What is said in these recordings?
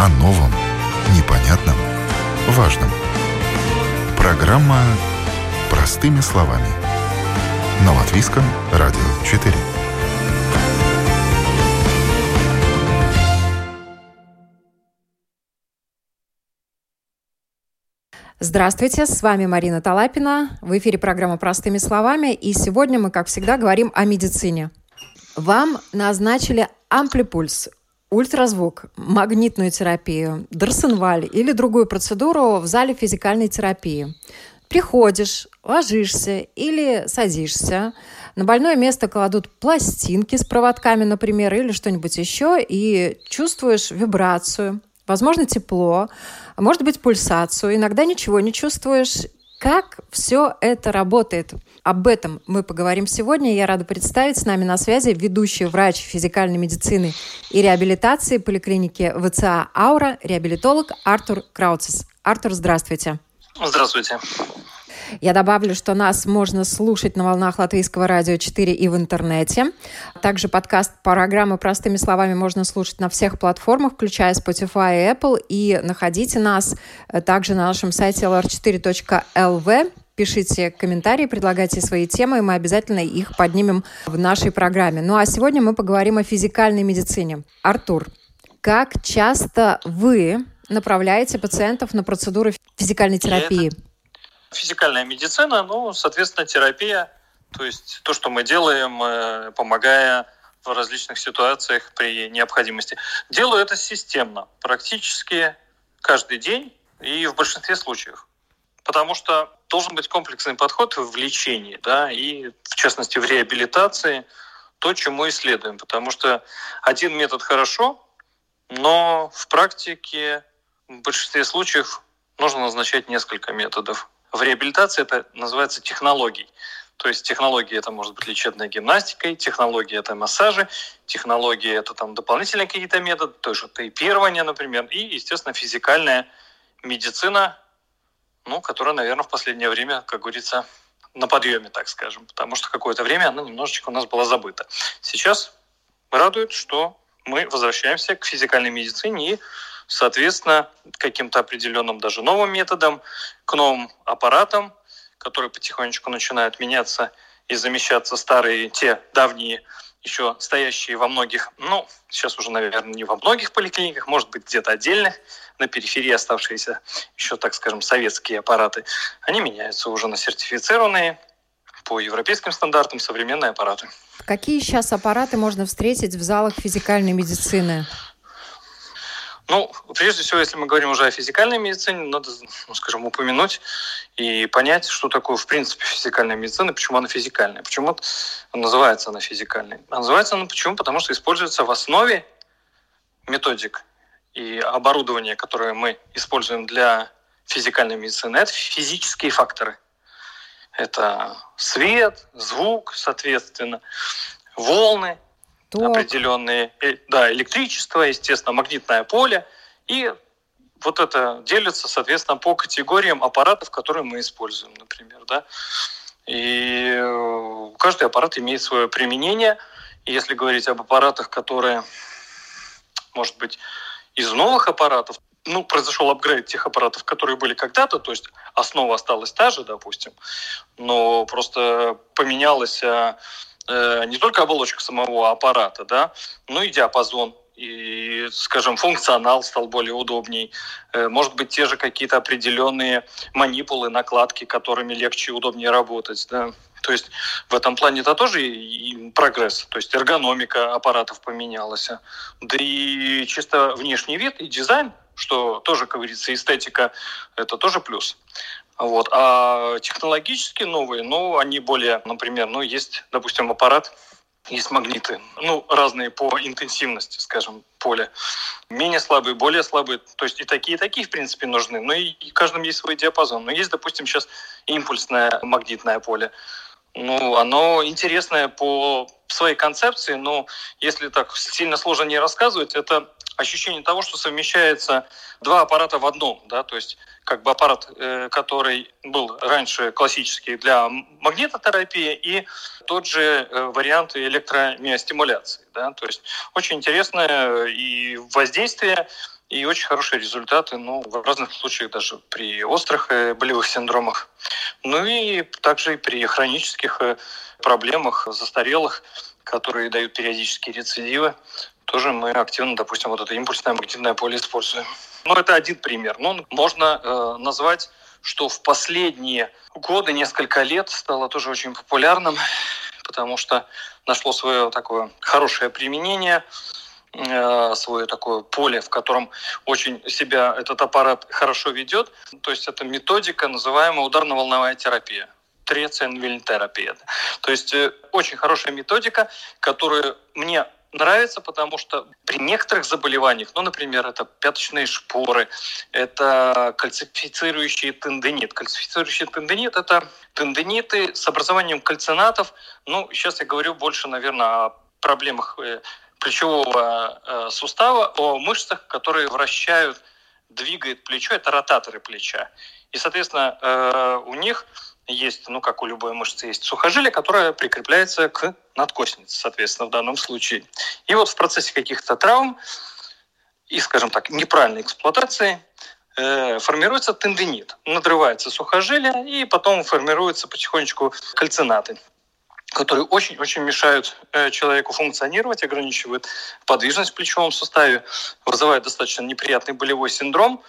О новом, непонятном, важном. Программа «Простыми словами». На Латвийском радио 4. Здравствуйте, с вами Марина Талапина. В эфире программа «Простыми словами». И сегодня мы, как всегда, говорим о медицине. Вам назначили амплипульс, ультразвук, магнитную терапию, Дарсенваль или другую процедуру в зале физикальной терапии. Приходишь, ложишься или садишься, на больное место кладут пластинки с проводками, например, или что-нибудь еще, и чувствуешь вибрацию, возможно, тепло, может быть, пульсацию, иногда ничего не чувствуешь. Как все это работает? Об этом мы поговорим сегодня. Я рада представить с нами на связи ведущий врач физикальной медицины и реабилитации поликлиники ВЦА «Аура», реабилитолог Артур Крауцис. Артур, здравствуйте. Здравствуйте. Я добавлю, что нас можно слушать на волнах Латвийского радио 4 и в интернете. Также подкаст программы «Простыми словами» можно слушать на всех платформах, включая Spotify и Apple. И находите нас э, также на нашем сайте lr4.lv пишите комментарии, предлагайте свои темы, и мы обязательно их поднимем в нашей программе. Ну а сегодня мы поговорим о физикальной медицине. Артур, как часто вы направляете пациентов на процедуры физикальной терапии? Физикальная медицина, ну, соответственно, терапия, то есть то, что мы делаем, э, помогая в различных ситуациях при необходимости. Делаю это системно, практически каждый день и в большинстве случаев. Потому что должен быть комплексный подход в лечении, да, и в частности в реабилитации, то, чему исследуем. Потому что один метод хорошо, но в практике в большинстве случаев нужно назначать несколько методов. В реабилитации это называется технологией. То есть технология это может быть лечебная гимнастика, технология это массажи, технология это там дополнительные какие-то методы, то же тейпирование, например, и, естественно, физикальная медицина, ну, которая, наверное, в последнее время, как говорится, на подъеме, так скажем, потому что какое-то время она немножечко у нас была забыта. Сейчас радует, что мы возвращаемся к физикальной медицине и, соответственно, каким-то определенным даже новым методом, к новым аппаратам, которые потихонечку начинают меняться и замещаться старые, те давние еще стоящие во многих, ну, сейчас уже, наверное, не во многих поликлиниках, может быть, где-то отдельных, на периферии оставшиеся еще, так скажем, советские аппараты, они меняются уже на сертифицированные по европейским стандартам современные аппараты. Какие сейчас аппараты можно встретить в залах физикальной медицины? Ну, прежде всего, если мы говорим уже о физикальной медицине, надо, ну, скажем, упомянуть и понять, что такое, в принципе, физикальная медицина, почему она физикальная, почему называется она физикальной. А называется она почему? Потому что используется в основе методик и оборудования, которое мы используем для физикальной медицины, это физические факторы. Это свет, звук, соответственно, волны, Ток. определенные, э, да, электричество, естественно, магнитное поле. И вот это делится, соответственно, по категориям аппаратов, которые мы используем, например, да. И э, каждый аппарат имеет свое применение. И если говорить об аппаратах, которые, может быть, из новых аппаратов, ну, произошел апгрейд тех аппаратов, которые были когда-то, то есть основа осталась та же, допустим, но просто поменялась а, Э, не только оболочка самого аппарата, да, но и диапазон, и, скажем, функционал стал более удобней. Э, может быть, те же какие-то определенные манипулы, накладки, которыми легче и удобнее работать. Да? То есть в этом плане это тоже и прогресс. То есть эргономика аппаратов поменялась. Да и чисто внешний вид и дизайн, что тоже, как говорится, эстетика, это тоже плюс. Вот. А технологически новые, ну, они более, например, ну, есть, допустим, аппарат, есть магниты, ну, разные по интенсивности, скажем, поля. Менее слабые, более слабые. То есть и такие, и такие, в принципе, нужны. Но и, и каждом есть свой диапазон. Но есть, допустим, сейчас импульсное магнитное поле. Ну, оно интересное по своей концепции, но если так сильно сложно не рассказывать, это ощущение того, что совмещается два аппарата в одном, да, то есть как бы аппарат, э, который был раньше классический для магнитотерапии и тот же э, вариант электромиостимуляции, да, то есть очень интересное и воздействие, и очень хорошие результаты, ну, в разных случаях даже при острых э, болевых синдромах, ну и также и при хронических э, проблемах застарелых, которые дают периодические рецидивы, тоже мы активно, допустим, вот это импульсное магнитное поле используем. Ну, это один пример. Ну, можно э, назвать, что в последние годы, несколько лет стало тоже очень популярным, потому что нашло свое такое хорошее применение – Э, свое такое поле, в котором очень себя этот аппарат хорошо ведет. То есть это методика, называемая ударно-волновая терапия. Треценвильтерапия. То есть э, очень хорошая методика, которая мне нравится, потому что при некоторых заболеваниях, ну, например, это пяточные шпоры, это кальцифицирующий тендинит. Кальцифицирующий тендинит – это тендиниты с образованием кальцинатов. Ну, сейчас я говорю больше, наверное, о проблемах э, плечевого э, сустава, о мышцах, которые вращают, двигают плечо, это ротаторы плеча. И, соответственно, э, у них есть, ну, как у любой мышцы, есть сухожилие, которое прикрепляется к надкоснице, соответственно, в данном случае. И вот в процессе каких-то травм и, скажем так, неправильной эксплуатации э, формируется тендинит, надрывается сухожилие, и потом формируются потихонечку кальцинаты которые очень-очень мешают э, человеку функционировать, ограничивают подвижность в плечевом суставе, вызывают достаточно неприятный болевой синдром,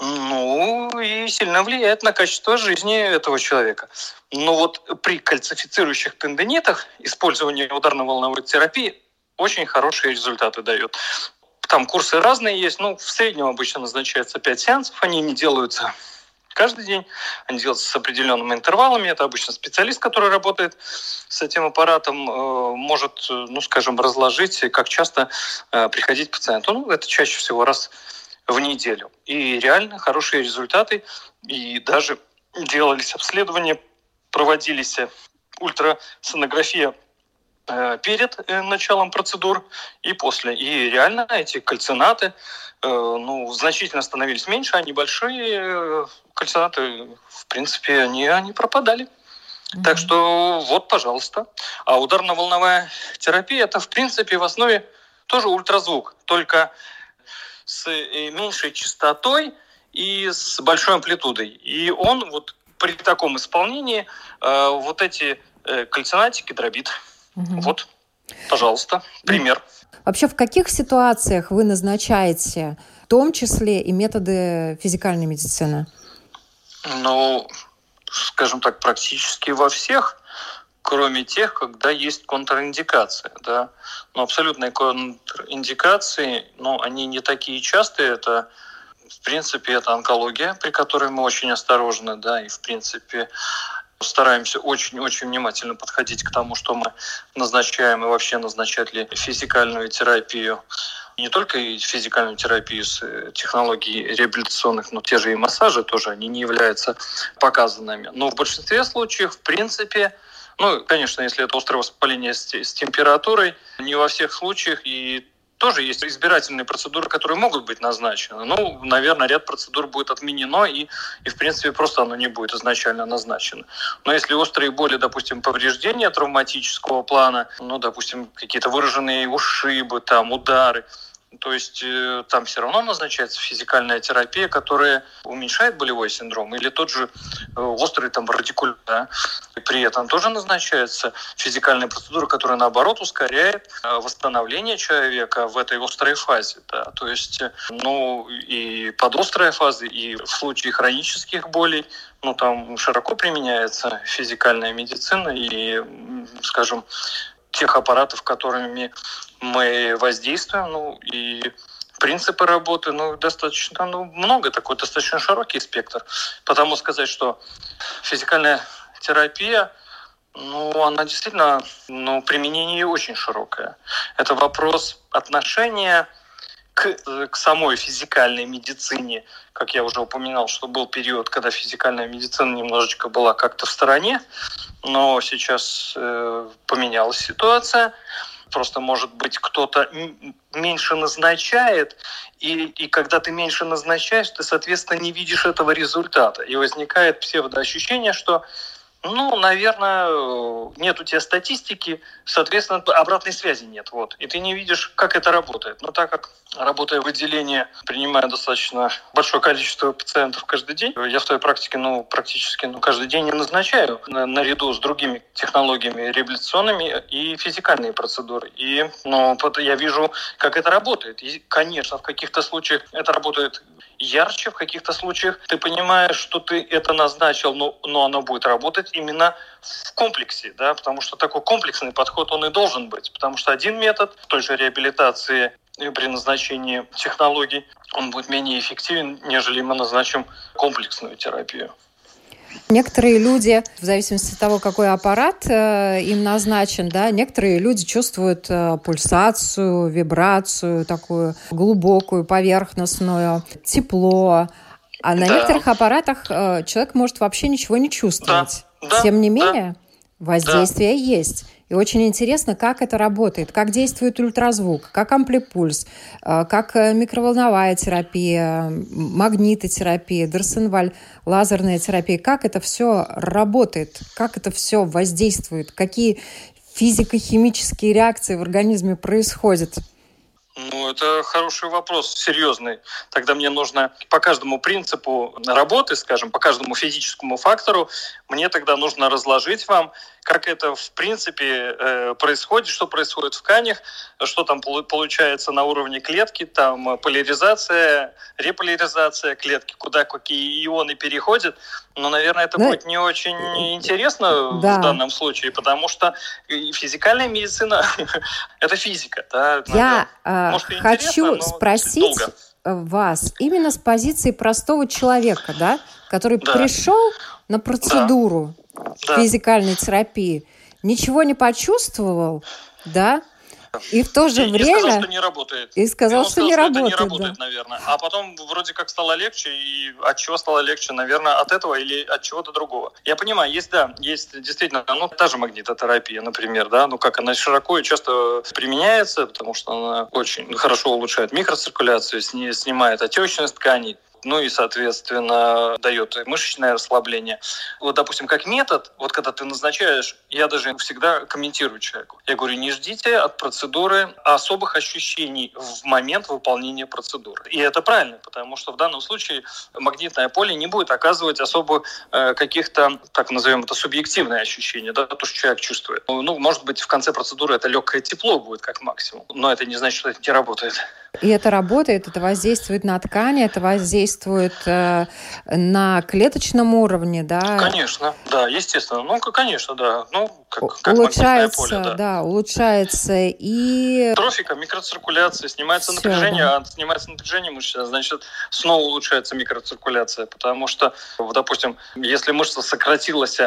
ну и сильно влияет на качество жизни этого человека. Но вот при кальцифицирующих тендинитах использование ударно-волновой терапии очень хорошие результаты дает. Там курсы разные есть, ну, в среднем обычно назначается 5 сеансов, они не делаются каждый день, они делаются с определенными интервалами. Это обычно специалист, который работает с этим аппаратом, э, может, ну, скажем, разложить, как часто э, приходить пациенту. Ну, это чаще всего раз в неделю. И реально хорошие результаты. И даже делались обследования, проводились ультрасонография э, перед началом процедур и после. И реально эти кальцинаты ну, значительно становились меньше, а небольшие кальцинаты, в принципе, они, они пропадали. Mm-hmm. Так что вот, пожалуйста. А ударно-волновая терапия – это, в принципе, в основе тоже ультразвук, только с э, меньшей частотой и с большой амплитудой. И он вот при таком исполнении э, вот эти э, кальцинатики дробит. Угу. Вот, пожалуйста, пример. Вообще, в каких ситуациях вы назначаете, в том числе и методы физикальной медицины? Ну, скажем так, практически во всех, кроме тех, когда есть контраиндикация. Да? Но абсолютные контраиндикации, ну, они не такие частые. Это, в принципе, это онкология, при которой мы очень осторожны, да, и, в принципе, стараемся очень-очень внимательно подходить к тому, что мы назначаем и вообще назначать ли физикальную терапию не только и физикальную терапию с э, технологий реабилитационных, но те же и массажи тоже, они не являются показанными. Но в большинстве случаев, в принципе, ну, конечно, если это острое воспаление с, с температурой, не во всех случаях и тоже есть избирательные процедуры, которые могут быть назначены. Ну, наверное, ряд процедур будет отменено, и, и в принципе, просто оно не будет изначально назначено. Но если острые боли, допустим, повреждения травматического плана, ну, допустим, какие-то выраженные ушибы, там, удары, то есть э, там все равно назначается физикальная терапия, которая уменьшает болевой синдром, или тот же э, острый там радикулит. Да? При этом тоже назначается физикальная процедура, которая наоборот ускоряет э, восстановление человека в этой острой фазе. Да? То есть, ну и под острой фазы, и в случае хронических болей, ну там широко применяется физикальная медицина и, скажем, тех аппаратов, которыми мы воздействуем, ну и принципы работы, ну, достаточно, ну, много такой, достаточно широкий спектр. Потому сказать, что физикальная терапия, ну, она действительно, ну, применение очень широкое. Это вопрос отношения к, к самой физикальной медицине, как я уже упоминал, что был период, когда физикальная медицина немножечко была как-то в стороне, но сейчас э, поменялась ситуация. Просто, может быть, кто-то меньше назначает, и, и когда ты меньше назначаешь, ты, соответственно, не видишь этого результата. И возникает псевдоощущение, что Ну, наверное, нет у тебя статистики, соответственно, обратной связи нет. Вот. И ты не видишь, как это работает. Но так как, работая в отделении, принимая достаточно большое количество пациентов каждый день, я в своей практике ну, практически ну, каждый день не назначаю наряду с другими технологиями реабилитационными и физикальные процедуры. И ну, я вижу, как это работает. И, конечно, в каких-то случаях это работает ярче, в каких-то случаях ты понимаешь, что ты это назначил, но, но оно будет работать именно в комплексе, да, потому что такой комплексный подход он и должен быть, потому что один метод той же реабилитации при назначении технологий, он будет менее эффективен, нежели мы назначим комплексную терапию. Некоторые люди, в зависимости от того, какой аппарат э, им назначен, да, некоторые люди чувствуют э, пульсацию, вибрацию такую глубокую, поверхностную, тепло. А на да. некоторых аппаратах э, человек может вообще ничего не чувствовать. Да. Тем не менее, да. воздействие да. есть. И очень интересно, как это работает, как действует ультразвук, как амплипульс, э, как э, микроволновая терапия, магнитотерапия, Дерсенваль, лазерная терапия, как это все работает, как это все воздействует, какие физико-химические реакции в организме происходят. Ну, это хороший вопрос, серьезный. Тогда мне нужно по каждому принципу работы, скажем, по каждому физическому фактору, мне тогда нужно разложить вам, как это в принципе э, происходит, что происходит в тканях, что там получается на уровне клетки, там поляризация, реполяризация клетки, куда какие ионы переходят. Но, наверное, это да. будет не очень интересно да. в данном случае, потому что физикальная медицина – это физика. Да? Я э, хочу спросить долго. вас именно с позиции простого человека, да, который да. пришел на процедуру да. Физикальной терапии, ничего не почувствовал, да, и в то же и, время... И сказал, что не работает. И сказал, и что, сказал, не, что работает, не работает, да. наверное. А потом вроде как стало легче, и от чего стало легче? Наверное, от этого или от чего-то другого. Я понимаю, есть, да, есть действительно, ну, та же магнитотерапия, например, да, ну, как она широко и часто применяется, потому что она очень хорошо улучшает микроциркуляцию, снимает отечность тканей, ну и, соответственно, дает мышечное расслабление. Вот, допустим, как метод, вот когда ты назначаешь, я даже всегда комментирую человеку. Я говорю, не ждите от процедуры особых ощущений в момент выполнения процедуры. И это правильно, потому что в данном случае магнитное поле не будет оказывать особо э, каких-то, так назовем это, субъективные ощущения, да, то, что человек чувствует. Ну, может быть, в конце процедуры это легкое тепло будет как максимум, но это не значит, что это не работает. И это работает, это воздействует на ткани, это воздействует э, на клеточном уровне, да? Конечно, да, естественно. Ну, конечно, да. Ну, как, как улучшается, поле, да. да, улучшается и... Трофика, микроциркуляция, снимается Все, напряжение, да. а снимается напряжение мышцы, значит, снова улучшается микроциркуляция, потому что, допустим, если мышца сократилась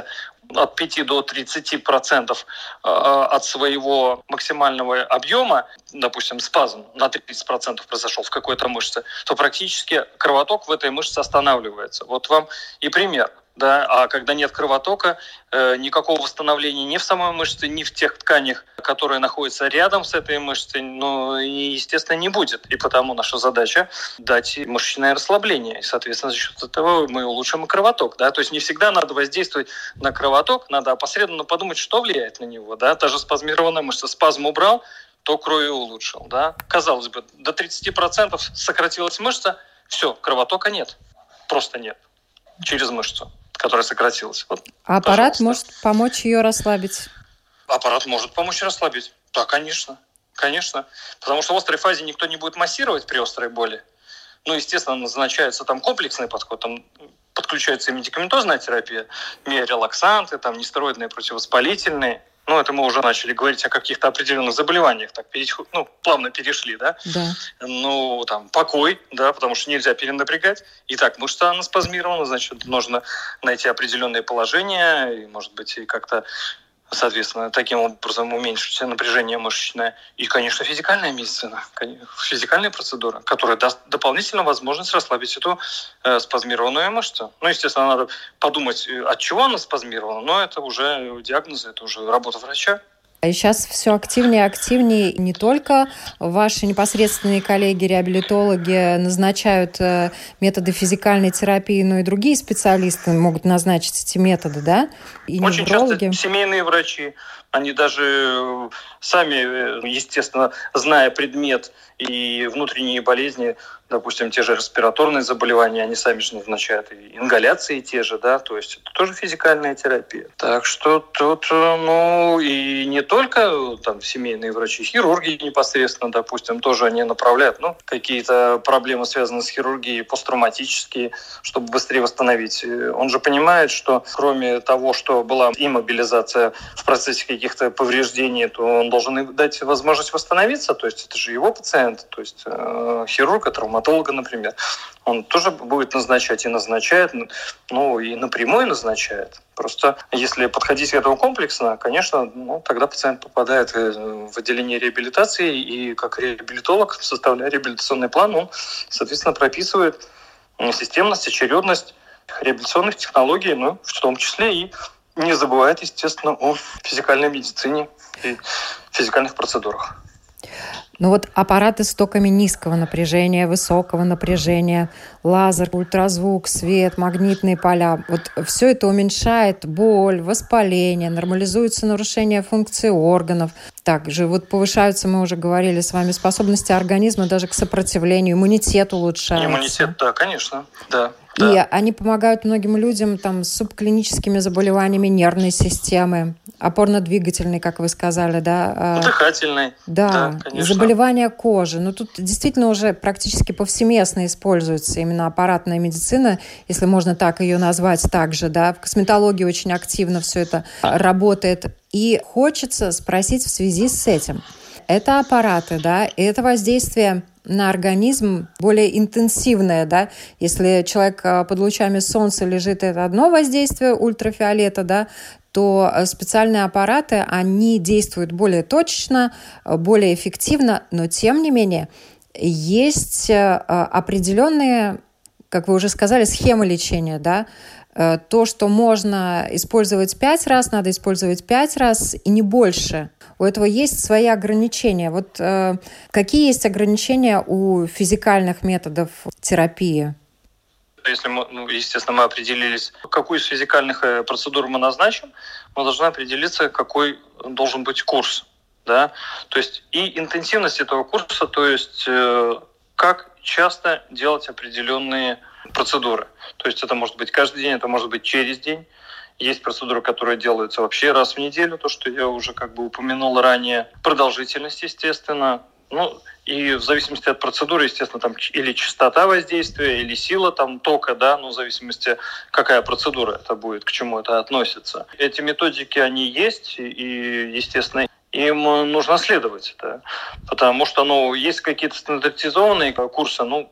от 5 до 30 процентов а, от своего максимального объема, допустим, спазм на 30 процентов произошел в какой-то мышце, то практически кровоток в этой мышце останавливается. Вот вам и пример да, а когда нет кровотока, э, никакого восстановления ни в самой мышце, ни в тех тканях, которые находятся рядом с этой мышцей, ну, естественно, не будет. И потому наша задача дать мышечное расслабление. И, соответственно, за счет этого мы улучшим и кровоток, да, то есть не всегда надо воздействовать на кровоток, надо опосредованно подумать, что влияет на него, да, та же спазмированная мышца, спазм убрал, то крови улучшил, да. Казалось бы, до 30% сократилась мышца, все, кровотока нет, просто нет через мышцу которая сократилась. Вот, а аппарат может помочь ее расслабить? Аппарат может помочь расслабить. Да, конечно. Конечно. Потому что в острой фазе никто не будет массировать при острой боли. Ну, естественно, назначается там комплексный подход, там подключается и медикаментозная терапия, миорелаксанты, там нестероидные противовоспалительные – ну, это мы уже начали говорить о каких-то определенных заболеваниях, так, ну, плавно перешли, да? Да. Ну, там, покой, да, потому что нельзя перенапрягать. И так, мышца она спазмирована, значит, нужно найти определенные положения, и, может быть, и как-то соответственно, таким образом уменьшить напряжение мышечное. И, конечно, физикальная медицина, физикальная процедура, которая даст дополнительную возможность расслабить эту э, спазмированную мышцу. Ну, естественно, надо подумать, э, от чего она спазмирована, но это уже диагнозы, это уже работа врача. И сейчас все активнее и активнее. Не только ваши непосредственные коллеги-реабилитологи назначают э, методы физикальной терапии, но и другие специалисты могут назначить эти методы, да? И Очень неврологи. часто семейные врачи, они даже э, сами, э, естественно, зная предмет и внутренние болезни, допустим, те же респираторные заболевания, они сами же назначают и ингаляции те же, да, то есть это тоже физикальная терапия. Так что тут, ну, и не только там семейные врачи, хирурги непосредственно, допустим, тоже они направляют, ну, какие-то проблемы, связанные с хирургией, посттравматические, чтобы быстрее восстановить. Он же понимает, что кроме того, что была иммобилизация в процессе каких-то повреждений, то он должен дать возможность восстановиться, то есть это же его пациент, то есть э, хирурга, травматолога, например, он тоже будет назначать и назначает, ну и напрямую назначает. Просто если подходить к этому комплексно, конечно, ну, тогда пациент попадает э, в отделение реабилитации, и как реабилитолог, составляя реабилитационный план, он, соответственно, прописывает системность, очередность реабилитационных технологий, ну, в том числе и не забывает, естественно, о физикальной медицине и физикальных процедурах. Ну вот аппараты с токами низкого напряжения, высокого напряжения, лазер, ультразвук, свет, магнитные поля, вот все это уменьшает боль, воспаление, нормализуется нарушение функции органов. Также вот повышаются, мы уже говорили с вами, способности организма даже к сопротивлению, иммунитет улучшается. Иммунитет, да, конечно, да. Да. И они помогают многим людям там, с субклиническими заболеваниями нервной системы, опорно-двигательной, как вы сказали, да? А, Дыхательной. Да, да заболевания кожи. Но ну, тут действительно уже практически повсеместно используется именно аппаратная медицина, если можно так ее назвать также, да. В косметологии очень активно все это работает. И хочется спросить в связи с этим. Это аппараты, да, и это воздействие на организм более интенсивное, да, если человек а, под лучами солнца лежит, это одно воздействие ультрафиолета, да, то а, специальные аппараты, они действуют более точечно, более эффективно, но тем не менее есть а, определенные, как вы уже сказали, схемы лечения, да, э, то, что можно использовать пять раз, надо использовать пять раз и не больше – у этого есть свои ограничения. Вот э, какие есть ограничения у физикальных методов терапии? Если мы, ну, естественно, мы определились, какую из физикальных э, процедур мы назначим, мы должны определиться, какой должен быть курс. Да? То есть и интенсивность этого курса, то есть э, как часто делать определенные процедуры. То есть это может быть каждый день, это может быть через день. Есть процедуры, которые делаются вообще раз в неделю, то, что я уже как бы упомянул ранее. Продолжительность, естественно. Ну, и в зависимости от процедуры, естественно, там или частота воздействия, или сила там тока, да, ну, в зависимости, какая процедура это будет, к чему это относится. Эти методики, они есть, и, естественно, им нужно следовать, да, потому что, ну, есть какие-то стандартизованные курсы, ну,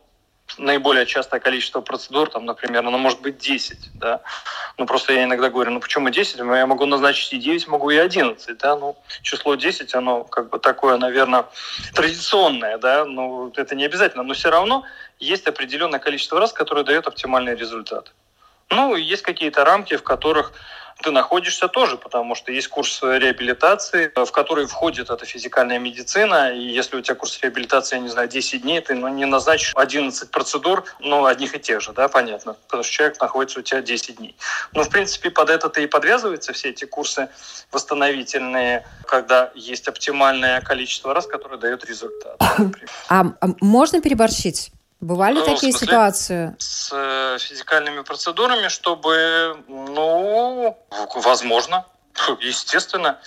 наиболее частое количество процедур, там, например, оно может быть 10, да. Ну, просто я иногда говорю, ну, почему 10? Ну, я могу назначить и 9, могу и 11, да. Ну, число 10, оно как бы такое, наверное, традиционное, да. Ну, это не обязательно, но все равно есть определенное количество раз, которое дает оптимальный результат. Ну, есть какие-то рамки, в которых ты находишься тоже, потому что есть курс реабилитации, в который входит эта физикальная медицина, и если у тебя курс реабилитации, я не знаю, 10 дней, ты ну, не назначишь 11 процедур, ну, одних и тех же, да, понятно, потому что человек находится у тебя 10 дней. Ну, в принципе, под это-то и подвязываются все эти курсы восстановительные, когда есть оптимальное количество раз, которое дает результат. А, а можно переборщить? Бывали ну, такие смысле, ситуации? С э, физикальными процедурами, чтобы, ну, возможно, естественно.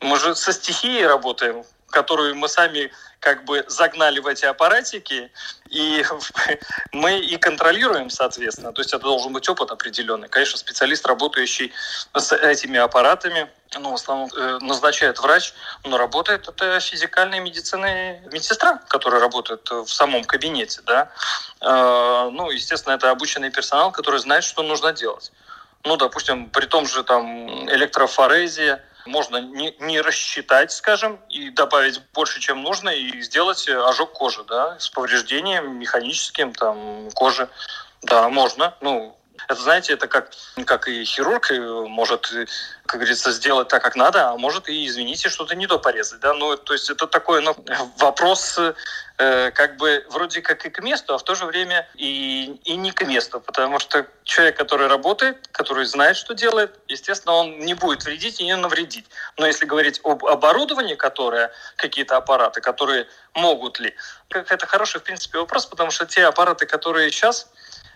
Мы же со стихией работаем, которую мы сами как бы загнали в эти аппаратики, и мы и контролируем, соответственно. То есть это должен быть опыт определенный. Конечно, специалист, работающий с этими аппаратами, ну, в основном э, назначает врач, но работает это физикальная медицина медсестра, которая работает в самом кабинете, да. Э, ну, естественно, это обученный персонал, который знает, что нужно делать. Ну, допустим, при том же там электрофорезе, можно не, не рассчитать, скажем, и добавить больше, чем нужно, и сделать ожог кожи, да, с повреждением механическим там кожи. Да, можно. Ну, Это, знаете, это как, как и хирург может, как говорится, сделать так, как надо, а может и, извините, что-то не то порезать. Да? Ну, то есть это такой ну, вопрос э, как бы вроде как и к месту, а в то же время и, и не к месту. Потому что человек, который работает, который знает, что делает, естественно, он не будет вредить и не навредить. Но если говорить об оборудовании, которое, какие-то аппараты, которые могут ли, это хороший, в принципе, вопрос, потому что те аппараты, которые сейчас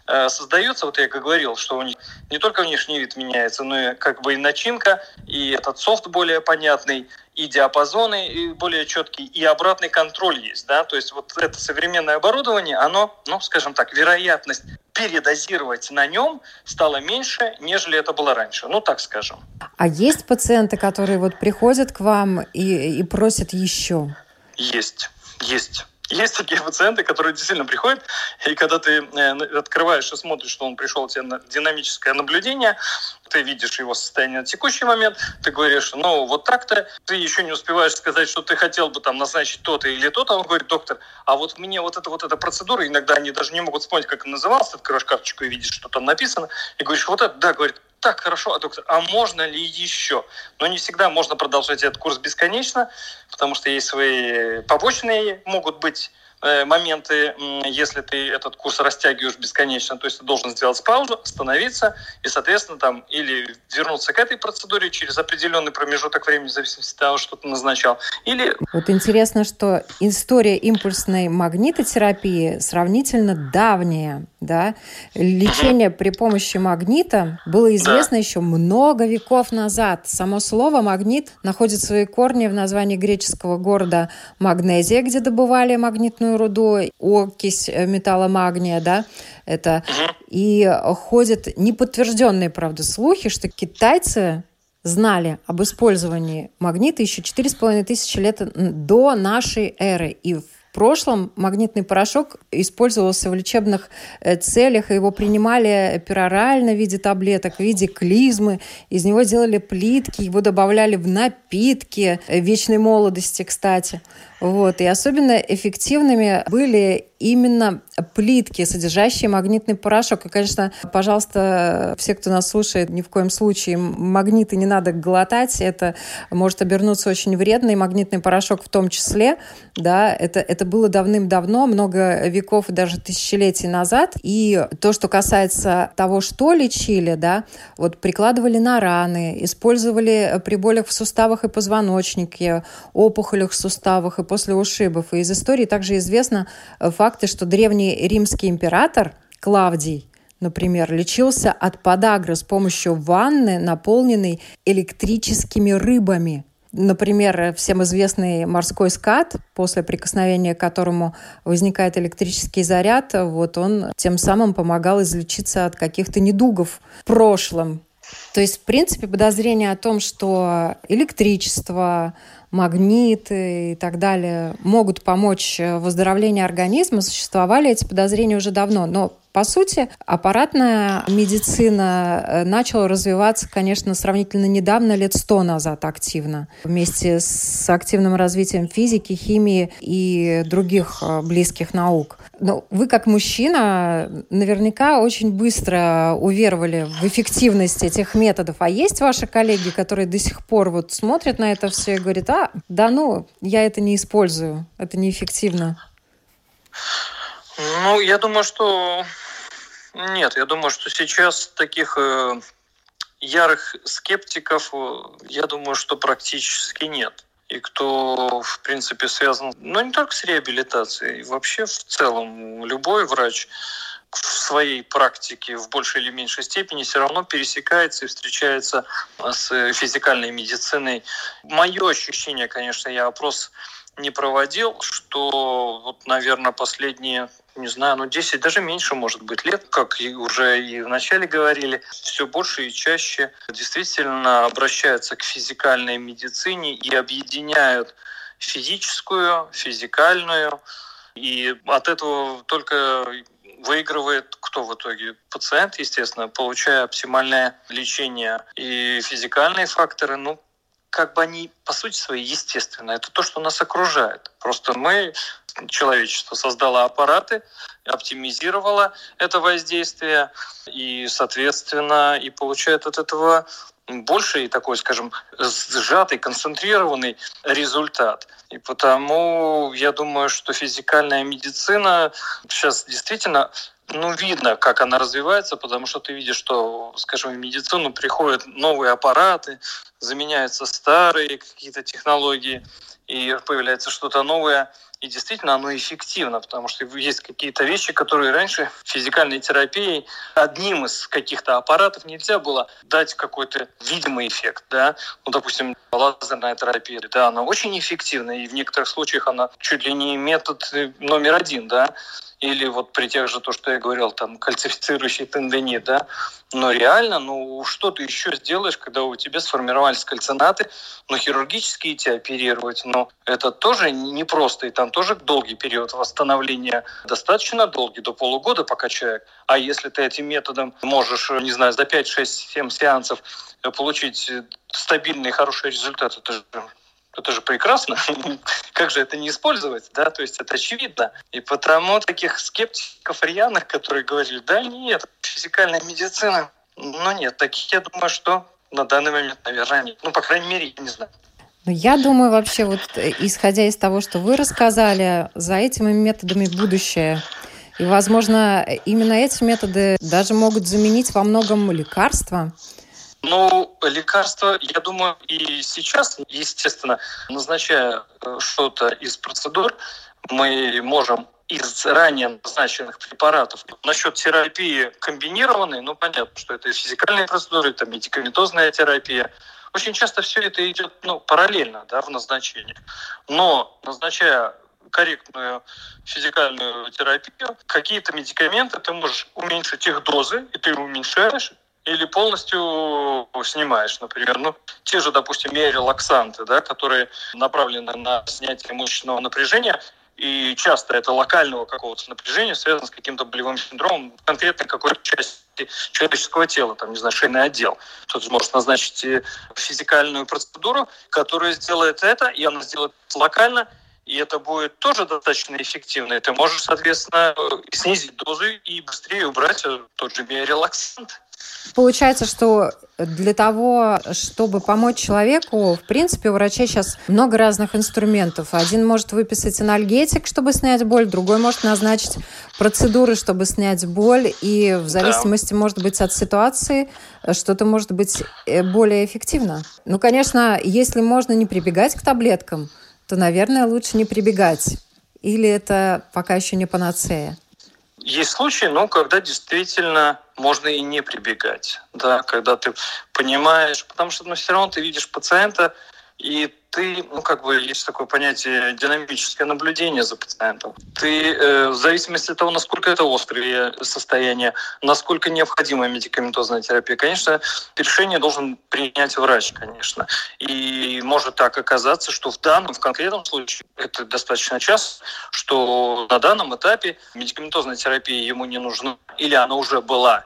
создается, вот я как говорил, что у них не только внешний вид меняется, но и как бы и начинка, и этот софт более понятный, и диапазоны и более четкие, и обратный контроль есть, да, то есть вот это современное оборудование, оно, ну, скажем так, вероятность передозировать на нем стала меньше, нежели это было раньше, ну, так скажем. А есть пациенты, которые вот приходят к вам и, и просят еще? Есть, есть. Есть такие пациенты, которые действительно приходят, и когда ты э, открываешь и смотришь, что он пришел тебе на динамическое наблюдение, ты видишь его состояние на текущий момент, ты говоришь, ну вот так-то, ты еще не успеваешь сказать, что ты хотел бы там назначить то-то или то-то, он говорит, доктор, а вот мне вот эта вот эта процедура, иногда они даже не могут вспомнить, как она называлась, открываешь карточку и видишь, что там написано, и говоришь, вот это, да, говорит, так хорошо, а доктор, а можно ли еще? Но не всегда можно продолжать этот курс бесконечно, потому что есть свои побочные, могут быть моменты, если ты этот курс растягиваешь бесконечно, то есть ты должен сделать паузу, остановиться и, соответственно, там или вернуться к этой процедуре через определенный промежуток времени, в зависимости от того, что ты назначал, или... Вот интересно, что история импульсной магнитотерапии сравнительно давняя, да? Лечение угу. при помощи магнита было известно да. еще много веков назад. Само слово «магнит» находит свои корни в названии греческого города Магнезия, где добывали магнитную магнитную руду, окись э, металла магния, да, это. И ходят неподтвержденные, правда, слухи, что китайцы знали об использовании магнита еще 4,5 тысячи лет до нашей эры. И в прошлом магнитный порошок использовался в лечебных э, целях, его принимали перорально в виде таблеток, в виде клизмы, из него делали плитки, его добавляли в напитки э, вечной молодости, кстати. Вот. И особенно эффективными были именно плитки, содержащие магнитный порошок. И, конечно, пожалуйста, все, кто нас слушает, ни в коем случае магниты не надо глотать. Это может обернуться очень вредно, и магнитный порошок в том числе. Да, это, это было давным-давно, много веков и даже тысячелетий назад. И то, что касается того, что лечили, да, вот прикладывали на раны, использовали при болях в суставах и позвоночнике, опухолях в суставах и после ушибов. И из истории также известно э, факты, что древний римский император Клавдий например, лечился от подагры с помощью ванны, наполненной электрическими рыбами. Например, всем известный морской скат, после прикосновения к которому возникает электрический заряд, вот он тем самым помогал излечиться от каких-то недугов в прошлом. То есть, в принципе, подозрение о том, что электричество, магниты и так далее могут помочь э, выздоровлению организма, существовали эти подозрения уже давно. Но по сути, аппаратная медицина э, начала развиваться, конечно, сравнительно недавно, лет сто назад активно, вместе с активным развитием физики, химии и других э, близких наук. Но вы, как мужчина, наверняка очень быстро уверовали в эффективность этих методов. А есть ваши коллеги, которые до сих пор вот смотрят на это все и говорят, а, да ну, я это не использую, это неэффективно? Ну, я думаю, что нет, я думаю, что сейчас таких э, ярых скептиков, э, я думаю, что практически нет. И кто, в принципе, связан, ну, не только с реабилитацией, вообще в целом любой врач в своей практике в большей или меньшей степени все равно пересекается и встречается с физикальной медициной. Мое ощущение, конечно, я опрос не проводил, что вот, наверное, последние не знаю, ну 10, даже меньше, может быть, лет, как уже и вначале говорили, все больше и чаще действительно обращаются к физикальной медицине и объединяют физическую, физикальную, и от этого только выигрывает кто в итоге? Пациент, естественно, получая оптимальное лечение. И физикальные факторы, ну, как бы они по сути своей естественно. Это то, что нас окружает. Просто мы человечество создало аппараты, оптимизировало это воздействие и, соответственно, и получает от этого больший такой, скажем, сжатый, концентрированный результат. И потому я думаю, что физикальная медицина сейчас действительно ну, видно, как она развивается, потому что ты видишь, что, скажем, в медицину приходят новые аппараты, заменяются старые какие-то технологии, и появляется что-то новое – и действительно оно эффективно, потому что есть какие-то вещи, которые раньше физикальной терапией одним из каких-то аппаратов нельзя было дать какой-то видимый эффект. Да? Ну, допустим, лазерная терапия, да, она очень эффективна, и в некоторых случаях она чуть ли не метод номер один, да, или вот при тех же, то, что я говорил, там, кальцифицирующий тендинит, да, но реально, ну, что ты еще сделаешь, когда у тебя сформировались кальцинаты, но хирургически идти оперировать, ну, это тоже непросто, и там тоже долгий период восстановления, достаточно долгий, до полугода, пока человек. А если ты этим методом можешь, не знаю, за 5, 6, 7 сеансов получить стабильный хороший результат, это же это же прекрасно. как же это не использовать, да? То есть это очевидно. И потому таких скептиков рьяных, которые говорили, да нет, физикальная медицина, ну нет, таких я думаю, что на данный момент, наверное, нет. Ну, по крайней мере, я не знаю. Ну, я думаю, вообще, вот э, исходя из того, что вы рассказали, за этими методами будущее. И, возможно, именно эти методы даже могут заменить во многом лекарства. Ну, лекарства, я думаю, и сейчас, естественно, назначая э, что-то из процедур, мы можем из ранее назначенных препаратов. Насчет терапии комбинированной, ну, понятно, что это физикальные процедуры, это медикаментозная терапия. Очень часто все это идет ну, параллельно да, в назначении. Но назначая корректную физикальную терапию, какие-то медикаменты ты можешь уменьшить их дозы, и ты уменьшаешь, или полностью снимаешь, например. Ну, те же, допустим, миорелаксанты, да, которые направлены на снятие мышечного напряжения, и часто это локального какого-то напряжения связано с каким-то болевым синдромом конкретно какой-то части человеческого тела, там, не знаю, шейный отдел. Кто-то может назначить физикальную процедуру, которая сделает это, и она сделает локально, и это будет тоже достаточно эффективно. И ты можешь, соответственно, снизить дозы и быстрее убрать тот же биорелаксант. Получается, что для того, чтобы помочь человеку, в принципе, у врачей сейчас много разных инструментов. Один может выписать анальгетик, чтобы снять боль, другой может назначить процедуры, чтобы снять боль, и в зависимости, да. может быть, от ситуации, что-то может быть э, более эффективно. Ну, конечно, если можно не прибегать к таблеткам, то, наверное, лучше не прибегать. Или это пока еще не панацея? Есть случаи, ну, когда действительно можно и не прибегать, да, когда ты понимаешь, потому что ну, все равно ты видишь пациента, и ты, ну, как бы, есть такое понятие динамическое наблюдение за пациентом. Ты, э, в зависимости от того, насколько это острые состояния, насколько необходима медикаментозная терапия, конечно, решение должен принять врач, конечно. И может так оказаться, что в данном, в конкретном случае, это достаточно часто, что на данном этапе медикаментозная терапия ему не нужна, или она уже была,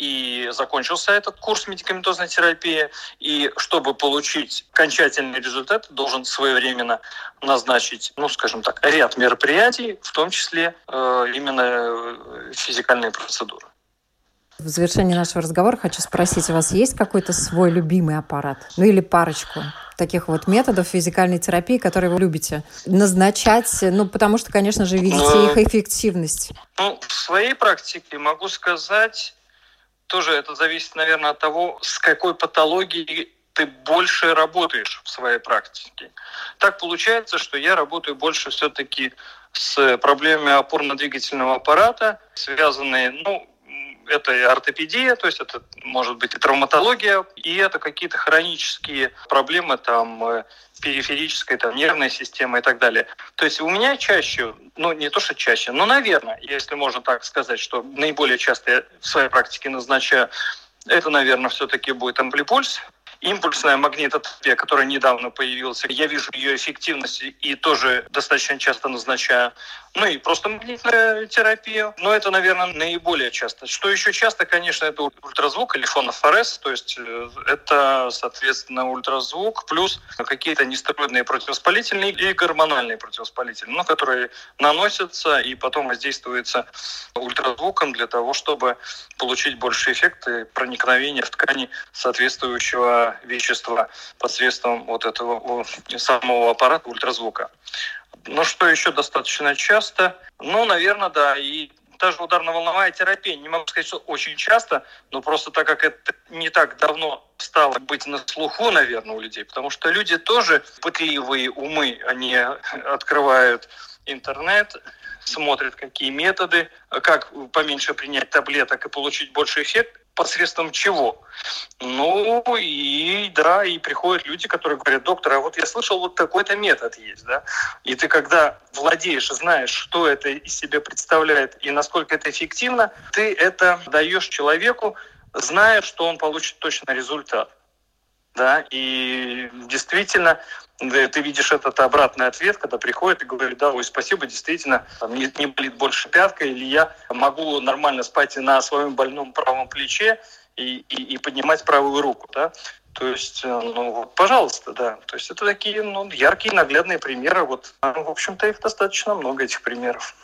и закончился этот курс медикаментозной терапии. И чтобы получить окончательный результат, должен своевременно назначить, ну, скажем так, ряд мероприятий, в том числе э, именно э, физикальные процедуры. В завершении нашего разговора хочу спросить, у вас есть какой-то свой любимый аппарат? Ну или парочку таких вот методов физикальной терапии, которые вы любите назначать? Ну, потому что, конечно же, видите ну, их эффективность. Ну, в своей практике могу сказать, тоже это зависит, наверное, от того, с какой патологией ты больше работаешь в своей практике. Так получается, что я работаю больше все-таки с проблемами опорно-двигательного аппарата, связанные, ну, это и ортопедия, то есть это может быть и травматология, и это какие-то хронические проблемы, там, э, периферической, там, нервной системы и так далее. То есть у меня чаще, ну не то что чаще, но, наверное, если можно так сказать, что наиболее часто я в своей практике назначаю, это, наверное, все-таки будет амплипульс, импульсная магнитотерапия, которая недавно появилась. Я вижу ее эффективность и тоже достаточно часто назначаю. Ну и просто магнитная терапия. Но это, наверное, наиболее часто. Что еще часто, конечно, это ультразвук или фонофорез. То есть э, это, соответственно, ультразвук плюс какие-то нестероидные противовоспалительные и гормональные противовоспалительные, ну, которые наносятся и потом воздействуются ультразвуком для того, чтобы получить больше эффекта проникновения в ткани соответствующего вещества посредством вот этого самого аппарата ультразвука. Ну, что еще достаточно часто? Ну, наверное, да, и та же ударно-волновая терапия. Не могу сказать, что очень часто, но просто так как это не так давно стало быть на слуху, наверное, у людей, потому что люди тоже пытливые умы, они открывают интернет, смотрят, какие методы, как поменьше принять таблеток и получить больше эффект, посредством чего? Ну и да, и приходят люди, которые говорят, доктор, а вот я слышал, вот такой-то метод есть, да? И ты когда владеешь, знаешь, что это из себя представляет и насколько это эффективно, ты это даешь человеку, зная, что он получит точно результат. Да, и действительно ты видишь этот обратный ответ, когда приходит и говорит, да, ой, спасибо, действительно, там, не, не болит больше пятка, или я могу нормально спать на своем больном правом плече и, и, и поднимать правую руку, да. То есть, э, ну, вот, пожалуйста, да. То есть это такие ну, яркие, наглядные примеры. Вот, в общем-то, их достаточно много, этих примеров.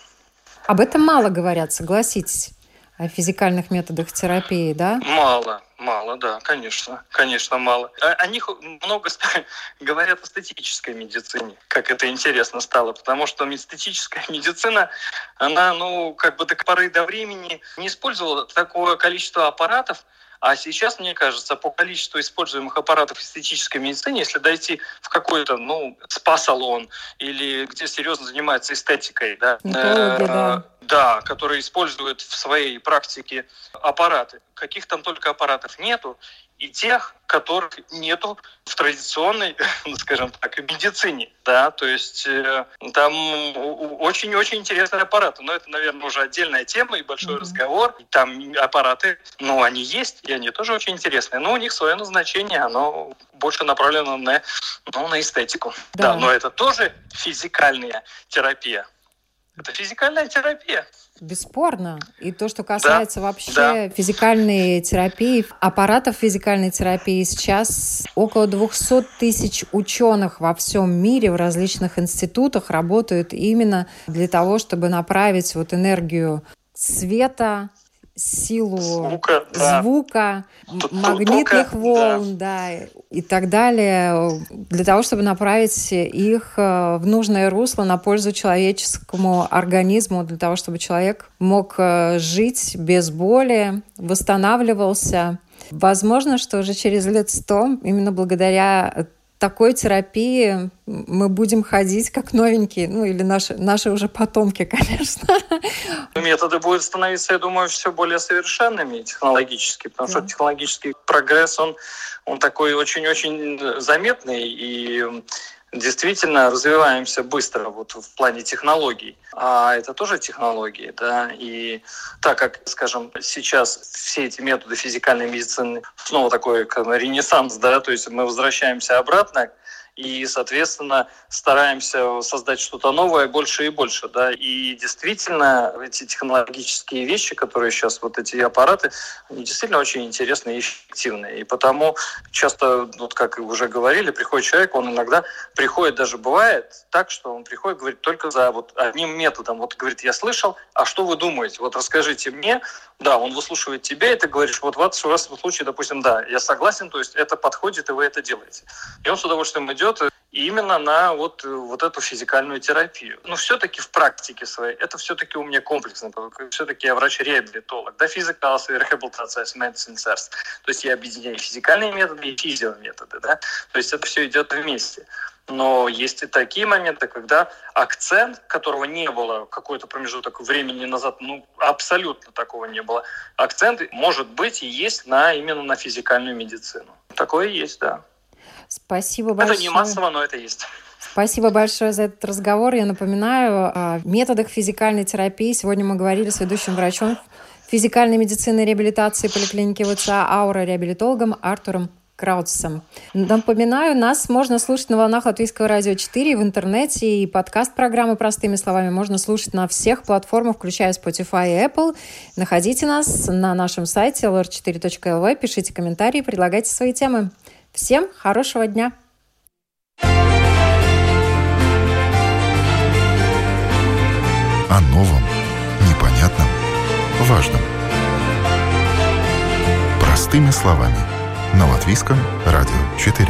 Об этом мало говорят, согласитесь о физикальных методах терапии, да? Мало, мало, да, конечно, конечно, мало. О них много говорят о статической медицине, как это интересно стало, потому что эстетическая медицина, она, ну, как бы до поры до времени не использовала такое количество аппаратов, а сейчас, мне кажется, по количеству используемых аппаратов эстетической медицины, если дойти в какой-то, ну, спа-салон или где серьезно занимается эстетикой, да, Метологи, э, да. да, которые используют в своей практике аппараты, каких там только аппаратов нету, и тех, которых нету в традиционной, скажем так, медицине. Да? То есть э, там очень-очень интересные аппараты. Но это, наверное, уже отдельная тема и большой mm-hmm. разговор. Там аппараты, ну, они есть, и они тоже очень интересные. Но у них свое назначение, оно больше направлено на, ну, на эстетику. Да. да, но это тоже физикальная терапия. Это физикальная терапия. Бесспорно. И то, что касается да, вообще да. физикальной терапии, аппаратов физикальной терапии, сейчас около 200 тысяч ученых во всем мире в различных институтах работают именно для того, чтобы направить вот энергию света, силу звука, звука да. магнитных Только, волн, да. да, и так далее, для того, чтобы направить их э, в нужное русло на пользу человеческому организму, для того, чтобы человек мог э, жить без боли, восстанавливался. Возможно, что уже через лет сто, именно благодаря такой терапии мы будем ходить как новенькие, ну или наши, наши уже потомки, конечно. Методы будут становиться, я думаю, все более совершенными технологически, потому да. что технологический прогресс, он, он такой очень-очень заметный, и действительно развиваемся быстро вот в плане технологий. А это тоже технологии, да, и так как, скажем, сейчас все эти методы физикальной медицины снова такой как ренессанс, да, то есть мы возвращаемся обратно и, соответственно, стараемся создать что-то новое больше и больше, да, и действительно эти технологические вещи, которые сейчас, вот эти аппараты, они действительно очень интересные и эффективные, и потому часто, вот как уже говорили, приходит человек, он иногда приходит, даже бывает так, что он приходит, говорит только за вот одним методом, вот говорит, я слышал, а что вы думаете, вот расскажите мне, да, он выслушивает тебя, и ты говоришь, вот в вашем случае, допустим, да, я согласен, то есть это подходит, и вы это делаете. И он с удовольствием идет идет именно на вот, вот эту физикальную терапию. Но все-таки в практике своей, это все-таки у меня комплексно, все-таки я врач-реабилитолог, да, и реабилитация medicine first. То есть я объединяю физикальные методы и физиометоды, да, то есть это все идет вместе. Но есть и такие моменты, когда акцент, которого не было какой-то промежуток времени назад, ну, абсолютно такого не было, акцент может быть и есть на, именно на физикальную медицину. Такое есть, да. Спасибо большое. Это не массово, но это есть. Спасибо большое за этот разговор. Я напоминаю о методах физикальной терапии. Сегодня мы говорили с ведущим врачом физикальной медицины и реабилитации поликлиники ВЦА «Аура» реабилитологом Артуром Краудсом. Напоминаю, нас можно слушать на волнах Латвийского радио 4 в интернете, и подкаст программы «Простыми словами» можно слушать на всех платформах, включая Spotify и Apple. Находите нас на нашем сайте lr4.lv, пишите комментарии, предлагайте свои темы. Всем хорошего дня! О новом, непонятном, важном. Простыми словами. На Латвийском радио 4.